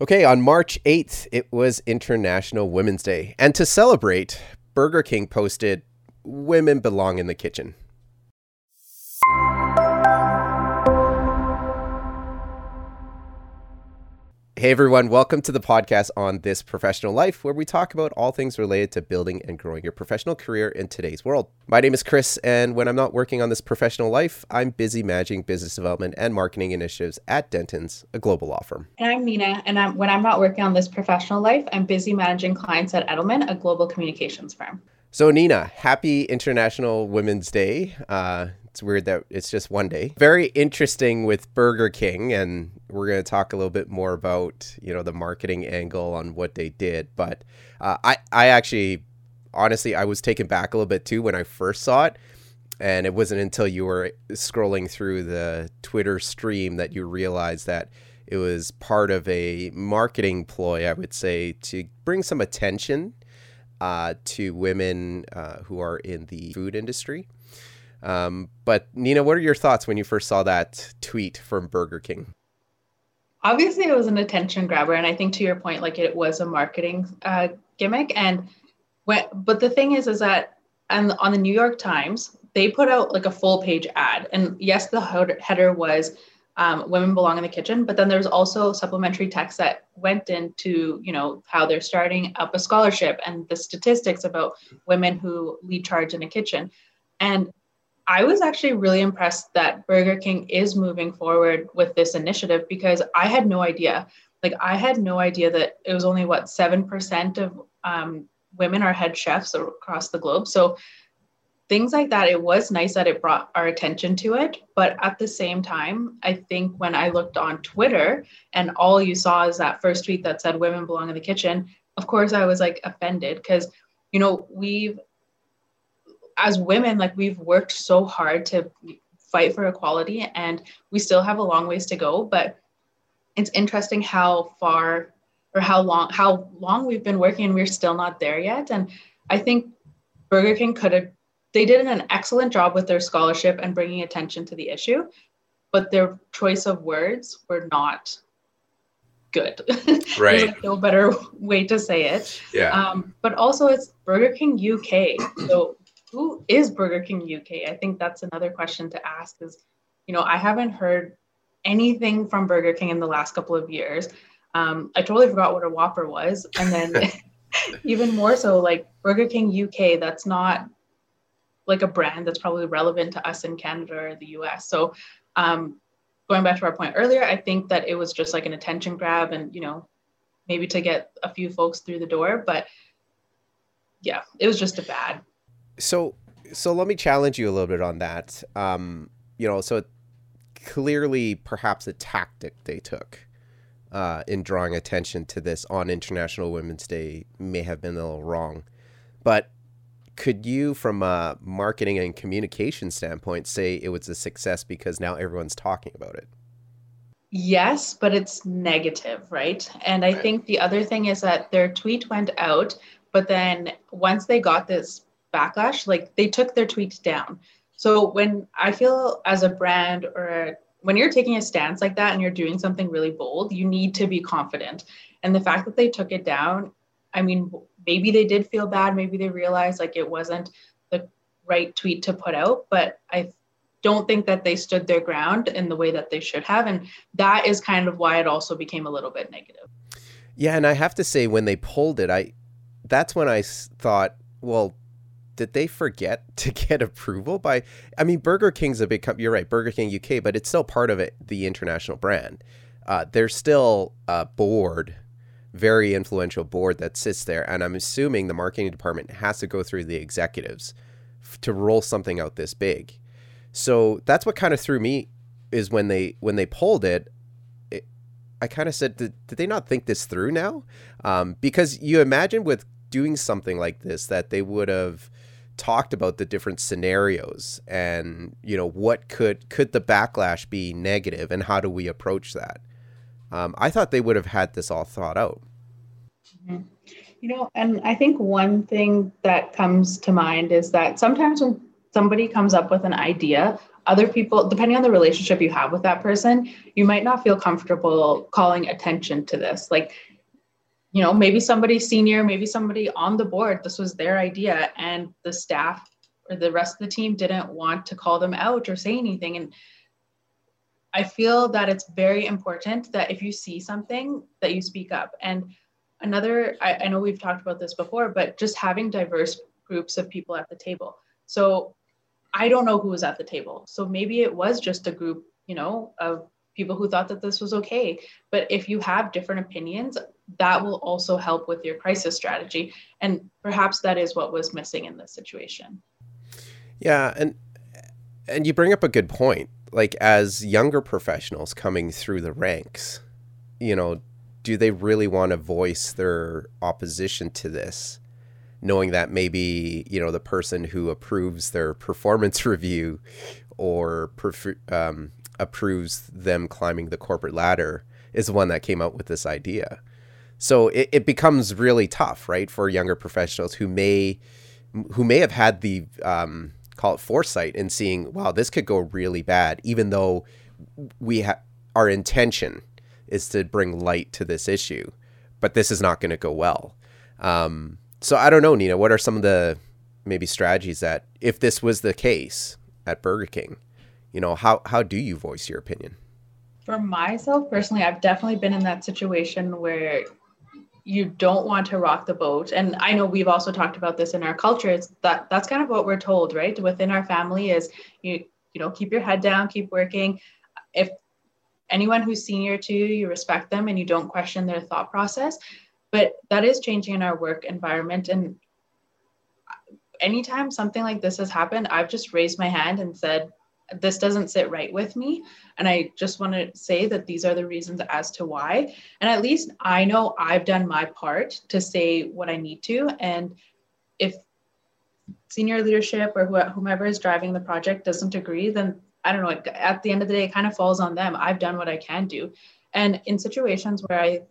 Okay, on March 8th, it was International Women's Day. And to celebrate, Burger King posted, Women belong in the kitchen. Hey everyone, welcome to the podcast on This Professional Life, where we talk about all things related to building and growing your professional career in today's world. My name is Chris, and when I'm not working on this professional life, I'm busy managing business development and marketing initiatives at Dentons, a global law firm. And I'm Nina, and I'm, when I'm not working on this professional life, I'm busy managing clients at Edelman, a global communications firm. So, Nina, happy International Women's Day. Uh, it's weird that it's just one day. Very interesting with Burger King, and we're going to talk a little bit more about you know the marketing angle on what they did. But uh, I I actually honestly I was taken back a little bit too when I first saw it, and it wasn't until you were scrolling through the Twitter stream that you realized that it was part of a marketing ploy, I would say, to bring some attention uh, to women uh, who are in the food industry. Um, but Nina, what are your thoughts when you first saw that tweet from Burger King? Obviously, it was an attention grabber, and I think to your point, like it was a marketing uh, gimmick. And when, but the thing is, is that on, on the New York Times, they put out like a full page ad, and yes, the header was um, "Women belong in the kitchen," but then there's also supplementary text that went into you know how they're starting up a scholarship and the statistics about women who lead charge in a kitchen, and I was actually really impressed that Burger King is moving forward with this initiative because I had no idea. Like, I had no idea that it was only what 7% of um, women are head chefs across the globe. So, things like that, it was nice that it brought our attention to it. But at the same time, I think when I looked on Twitter and all you saw is that first tweet that said women belong in the kitchen, of course, I was like offended because, you know, we've as women, like we've worked so hard to fight for equality and we still have a long ways to go. But it's interesting how far or how long how long we've been working and we're still not there yet. And I think Burger King could have they did an excellent job with their scholarship and bringing attention to the issue, but their choice of words were not good. Right. There's like no better way to say it. Yeah. Um, but also it's Burger King UK. So who is Burger King UK? I think that's another question to ask is, you know, I haven't heard anything from Burger King in the last couple of years. Um, I totally forgot what a Whopper was. And then even more so, like Burger King UK, that's not like a brand that's probably relevant to us in Canada or the US. So um, going back to our point earlier, I think that it was just like an attention grab and, you know, maybe to get a few folks through the door. But yeah, it was just a bad so so let me challenge you a little bit on that. Um, you know, so clearly, perhaps a tactic they took uh, in drawing attention to this on International Women's Day may have been a little wrong, but could you, from a marketing and communication standpoint, say it was a success because now everyone's talking about it? Yes, but it's negative, right? And I think the other thing is that their tweet went out, but then once they got this backlash like they took their tweets down. So when i feel as a brand or a, when you're taking a stance like that and you're doing something really bold you need to be confident. And the fact that they took it down i mean maybe they did feel bad maybe they realized like it wasn't the right tweet to put out but i don't think that they stood their ground in the way that they should have. And that is kind of why it also became a little bit negative. Yeah and i have to say when they pulled it i that's when i thought well did they forget to get approval by i mean burger king's a big company you're right burger king uk but it's still part of it the international brand. Uh, there's still a board very influential board that sits there and i'm assuming the marketing department has to go through the executives f- to roll something out this big. So that's what kind of threw me is when they when they pulled it, i kind of said did, did, they not think this through now? Um, because you imagine with doing something like this that they would have talked about the different scenarios and you know what could could the backlash be negative and how do we approach that um, i thought they would have had this all thought out you know and i think one thing that comes to mind is that sometimes when somebody comes up with an idea other people, depending on the relationship you have with that person, you might not feel comfortable calling attention to this. Like, you know, maybe somebody senior, maybe somebody on the board, this was their idea, and the staff or the rest of the team didn't want to call them out or say anything. And I feel that it's very important that if you see something, that you speak up. And another, I, I know we've talked about this before, but just having diverse groups of people at the table. So I don't know who was at the table. So maybe it was just a group, you know, of people who thought that this was okay. But if you have different opinions, that will also help with your crisis strategy. And perhaps that is what was missing in this situation. Yeah, and and you bring up a good point. Like as younger professionals coming through the ranks, you know, do they really want to voice their opposition to this? knowing that maybe you know the person who approves their performance review or um, approves them climbing the corporate ladder is the one that came up with this idea. So it, it becomes really tough, right, for younger professionals who may who may have had the um, call it foresight in seeing, wow, this could go really bad, even though we have our intention is to bring light to this issue, but this is not going to go well. Um, so I don't know, Nina. What are some of the maybe strategies that, if this was the case at Burger King, you know, how how do you voice your opinion? For myself personally, I've definitely been in that situation where you don't want to rock the boat. And i know we've also talked about this in our culture. It's that that's kind of what we're told right? Within our family is you you know keep your head down keep working. If anyone who's senior to you you respect them and you don't question their thought process. But that is changing in our work environment. And anytime something like this has happened i've just raised my hand and said this doesn't sit right with me. And i just want to say that these are the reasons as to why. And at least i know i've done my part to say what i need to. And if senior leadership or whomever is driving the project doesn't agree then i don't know at the end of the day it kind of falls on them. I've done what i can do. And in situations where i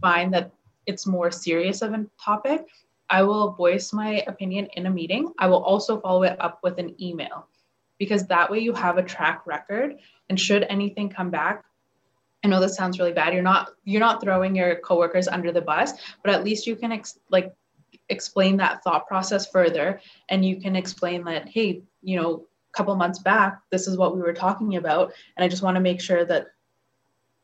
find that it's more serious of a topic, I will voice my opinion in a meeting. I will also follow it up with an email because that way you have a track record and should anything come back I know this sounds really bad. You're not you're not throwing your coworkers under the bus, but at least you can ex- like explain that thought process further and you can explain that hey, you know, a couple months back this is what we were talking about and I just want to make sure that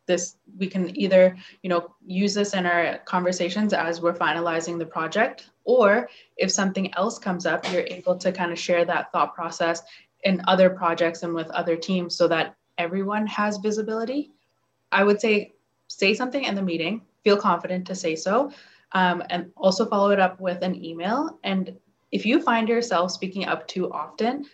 this we can either you know use this in our conversations as we're finalizing the project or if something else comes up you're able to kind of share that thought process in other projects and with other teams so that everyone has visibility. I would say say something in the meeting feel confident to say so um, and also follow it up with an email. And if you find yourself speaking up too often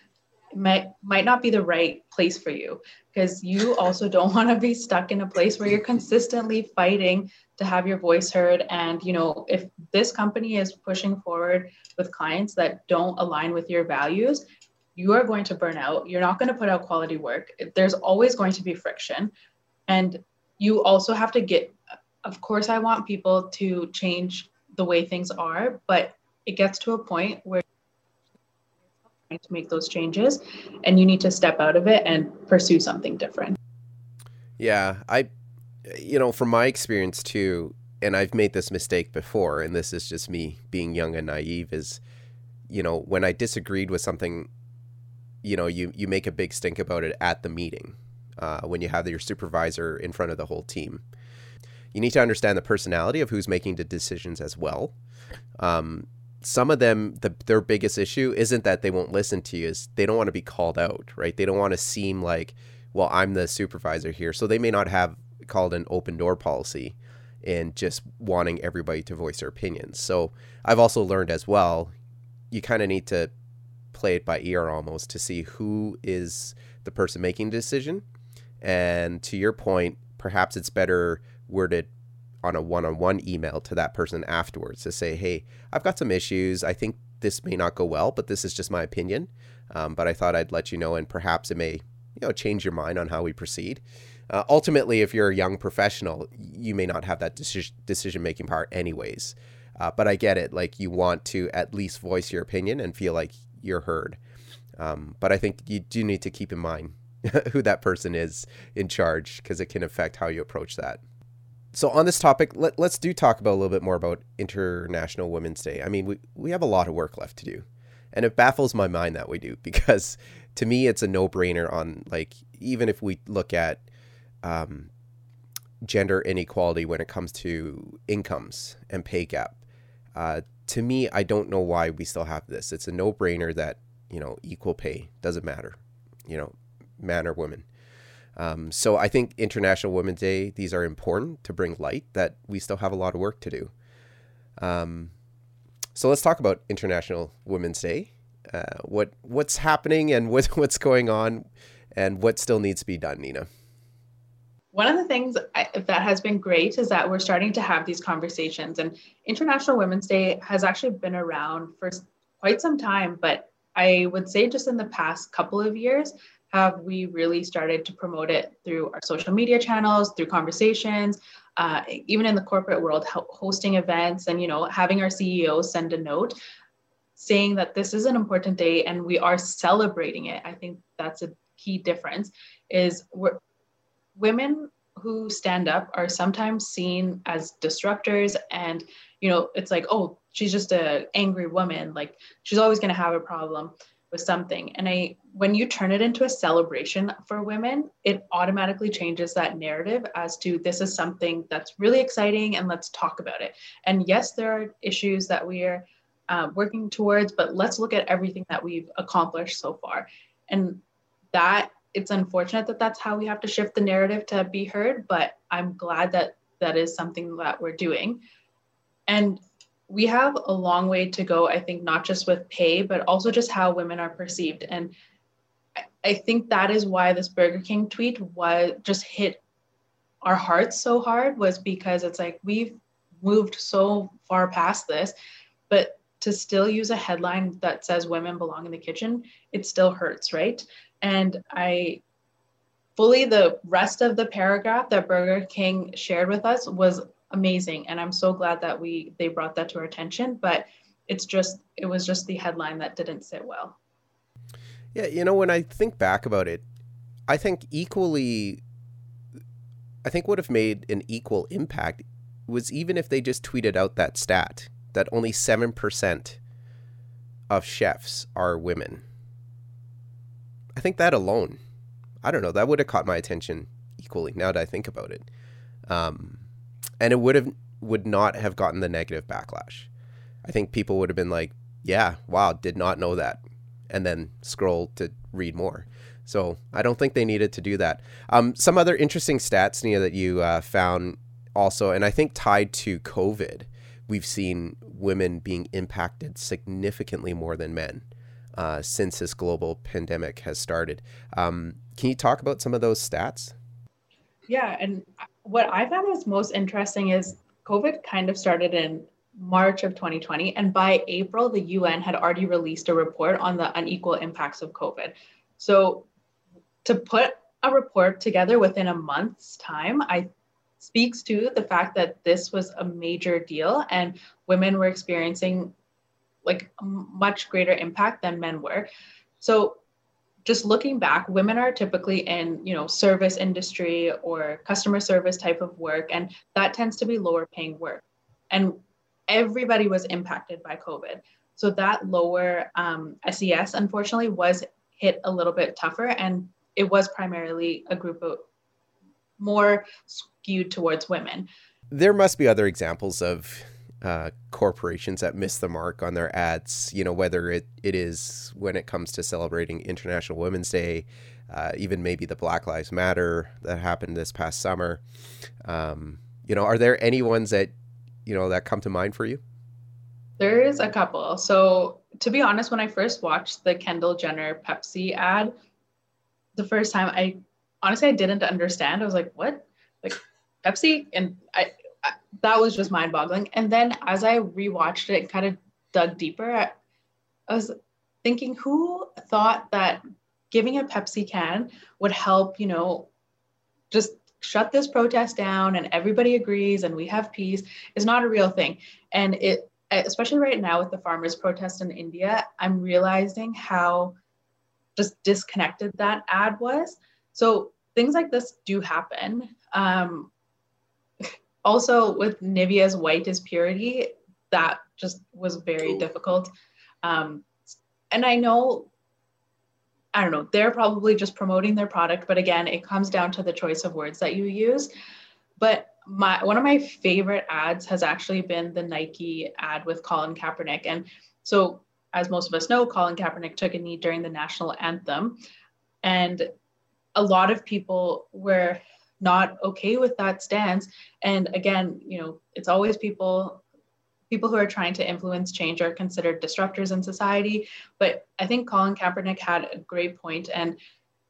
might might not be the right place for you because you also don't want to be stuck in a place where you're consistently fighting to have your voice heard. And you know if this company is pushing forward with clients that don't align with your values you are going to burn out. You're not going to put out quality work. There's always going to be friction. And you also have to get of course i want people to change the way things are but it gets to a point where to make those changes and you need to step out of it and pursue something different. Yeah i you know from my experience too and i've made this mistake before and this is just me being young and naive is you know when i disagreed with something you know you you make a big stink about it at the meeting uh, when you have your supervisor in front of the whole team. You need to understand the personality of who's making the decisions as well. Um, some of them the, their biggest issue isn't that they won't listen to you is they don't want to be called out right? They don't want to seem like well i'm the supervisor here. So they may not have called an open door policy and just wanting everybody to voice their opinions. So i've also learned as well you kind of need to play it by ear almost to see who is the person making the decision and to your point perhaps it's better worded on a one-on-one email to that person afterwards to say, "Hey, I've got some issues. I think this may not go well, but this is just my opinion. Um, but I thought I'd let you know, and perhaps it may, you know, change your mind on how we proceed." Uh, ultimately, if you're a young professional, you may not have that deci- decision-making power, anyways. Uh, but I get it. Like you want to at least voice your opinion and feel like you're heard. Um, but I think you do need to keep in mind who that person is in charge because it can affect how you approach that. So on this topic, let, let's do talk about a little bit more about International Women's Day. I mean, we, we have a lot of work left to do. And it baffles my mind that we do because to me it's a no-brainer on like even if we look at um, gender inequality when it comes to incomes and pay gap. Uh, to me, I don't know why we still have this. It's a no-brainer that you know equal pay doesn't matter, you know, man or woman. Um, so I think International Women's Day, these are important to bring light that we still have a lot of work to do. Um, so let's talk about International Women's Day. Uh, what what's happening and what what's going on, and what still needs to be done, Nina. One of the things I, that has been great is that we're starting to have these conversations. And International Women's Day has actually been around for quite some time, but I would say just in the past couple of years, have we really started to promote it through our social media channels, through conversations, uh, even in the corporate world, hosting events and you know having our CEO send a note saying that this is an important day and we are celebrating it. I think that's a key difference. Is we're, women who stand up are sometimes seen as disruptors and you know it's like oh she's just a angry woman like she's always going to have a problem with something. And i when you turn it into a celebration for women it automatically changes that narrative as to this is something that's really exciting and let's talk about it. And yes there are issues that we are uh, working towards but let's look at everything that we've accomplished so far. And that it's unfortunate that that's how we have to shift the narrative to be heard but i'm glad that that is something that we're doing and we have a long way to go, I think, not just with pay, but also just how women are perceived. And I think that is why this Burger King tweet was just hit our hearts so hard was because it's like we've moved so far past this, but to still use a headline that says women belong in the kitchen, it still hurts, right? And I fully the rest of the paragraph that Burger King shared with us was amazing. And i'm so glad that we they brought that to our attention but it's just it was just the headline that didn't sit well. Yeah you know when i think back about it i think equally i think would have made an equal impact was even if they just tweeted out that stat that only 7% of chefs are women i think that alone i don't know that would have caught my attention equally now that i think about it um, and it would have would not have gotten the negative backlash. I think people would have been like, "Yeah, wow, did not know that," and then scroll to read more. So I don't think they needed to do that. Um, some other interesting stats, Nina, that you uh, found also, and I think tied to COVID, we've seen women being impacted significantly more than men uh, since this global pandemic has started. Um, can you talk about some of those stats? Yeah, and what I found was most interesting is COVID kind of started in March of 2020. And by April, the UN had already released a report on the unequal impacts of COVID. So to put a report together within a month's time, I speaks to the fact that this was a major deal and women were experiencing like much greater impact than men were. So just looking back women are typically in you know service industry or customer service type of work and that tends to be lower paying work. And everybody was impacted by covid. So that lower um, ses unfortunately was hit a little bit tougher and it was primarily a group of more skewed towards women. There must be other examples of uh, corporations that miss the mark on their ads. You know, whether it, it is when it comes to celebrating International Women's Day, uh, even maybe the Black Lives Matter that happened this past summer. Um, you know, are there any ones that you know that come to mind for you? There is a couple. So to be honest, when I first watched the Kendall Jenner Pepsi ad, the first time I honestly I didn't understand. I was like, what? Like Pepsi? And I that was just mind boggling. And then as I rewatched it, kind of dug deeper, I, I was thinking, who thought that giving a Pepsi can would help, you know, just shut this protest down and everybody agrees and we have peace is not a real thing. And it, especially right now with the farmers' protest in India, I'm realizing how just disconnected that ad was. So things like this do happen. Um, also, with Nivea's white is purity, that just was very Ooh. difficult. Um, and I know, I don't know, they're probably just promoting their product, but again, it comes down to the choice of words that you use. But my one of my favorite ads has actually been the Nike ad with Colin Kaepernick. And so, as most of us know, Colin Kaepernick took a knee during the national anthem. And a lot of people were not okay with that stance. And again, you know, it's always people people who are trying to influence change are considered disruptors in society. But I think Colin Kaepernick had a great point, and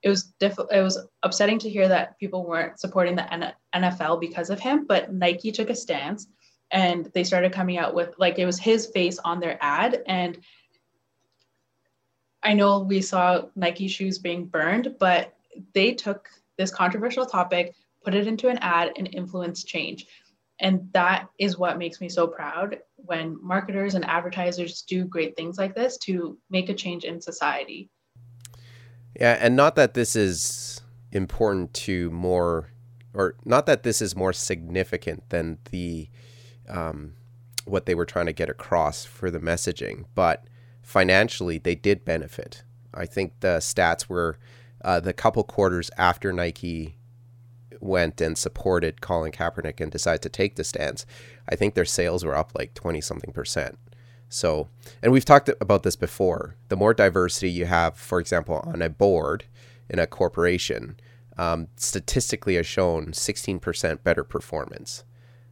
it was diff- it was upsetting to hear that people weren't supporting the N- NFL because of him. But Nike took a stance, and they started coming out with like it was his face on their ad, and I know we saw Nike shoes being burned, but they took this controversial topic, put it into an ad, and influence change. And that is what makes me so proud when marketers and advertisers do great things like this to make a change in society. Yeah, and not that this is important to more, or not that this is more significant than the um, what they were trying to get across for the messaging, but financially they did benefit. I think the stats were uh, the couple quarters after Nike went and supported Colin Kaepernick and decided to take the stance, I think their sales were up like 20 something percent. So, and we've talked about this before. The more diversity you have, for example, on a board in a corporation, um, statistically has shown 16% better performance.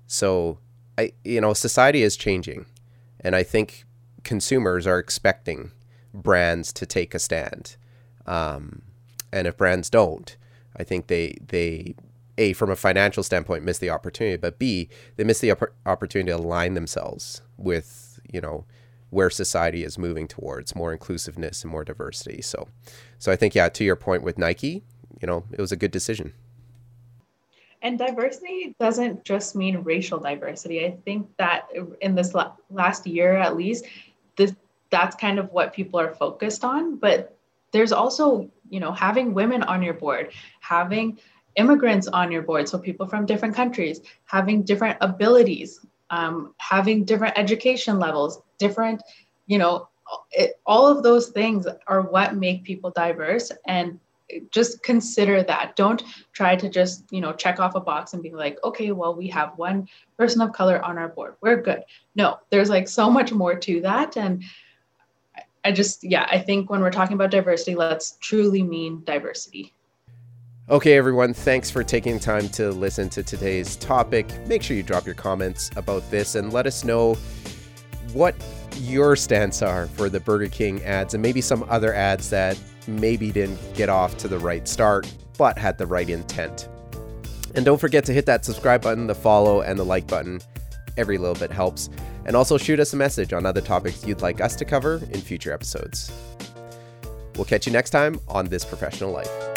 So, I, you know, society is changing, and I think consumers are expecting brands to take a stand. Um, and if brands don't, I think they they a from a financial standpoint miss the opportunity, but b they miss the opportunity to align themselves with you know where society is moving towards more inclusiveness and more diversity. So, so I think yeah, to your point with Nike, you know, it was a good decision. And diversity doesn't just mean racial diversity. I think that in this la- last year, at least, this that's kind of what people are focused on. But there's also, you know, having women on your board, having immigrants on your board, so people from different countries, having different abilities, um, having different education levels, different, you know, it, all of those things are what make people diverse and just consider that. Don't try to just you know check off a box and be like okay well we have one person of color on our board. We're good. No there's like so much more to that and i just yeah i think when we're talking about diversity let's truly mean diversity Okay, everyone, thanks for taking time to listen to today's topic. Make sure you drop your comments about this and let us know what your stance are for the Burger King ads and maybe some other ads that maybe didn't get off to the right start but had the right intent. And don't forget to hit that subscribe button, the follow, and the like button. Every little bit helps. And also shoot us a message on other topics you'd like us to cover in future episodes. We'll catch you next time on This Professional Life.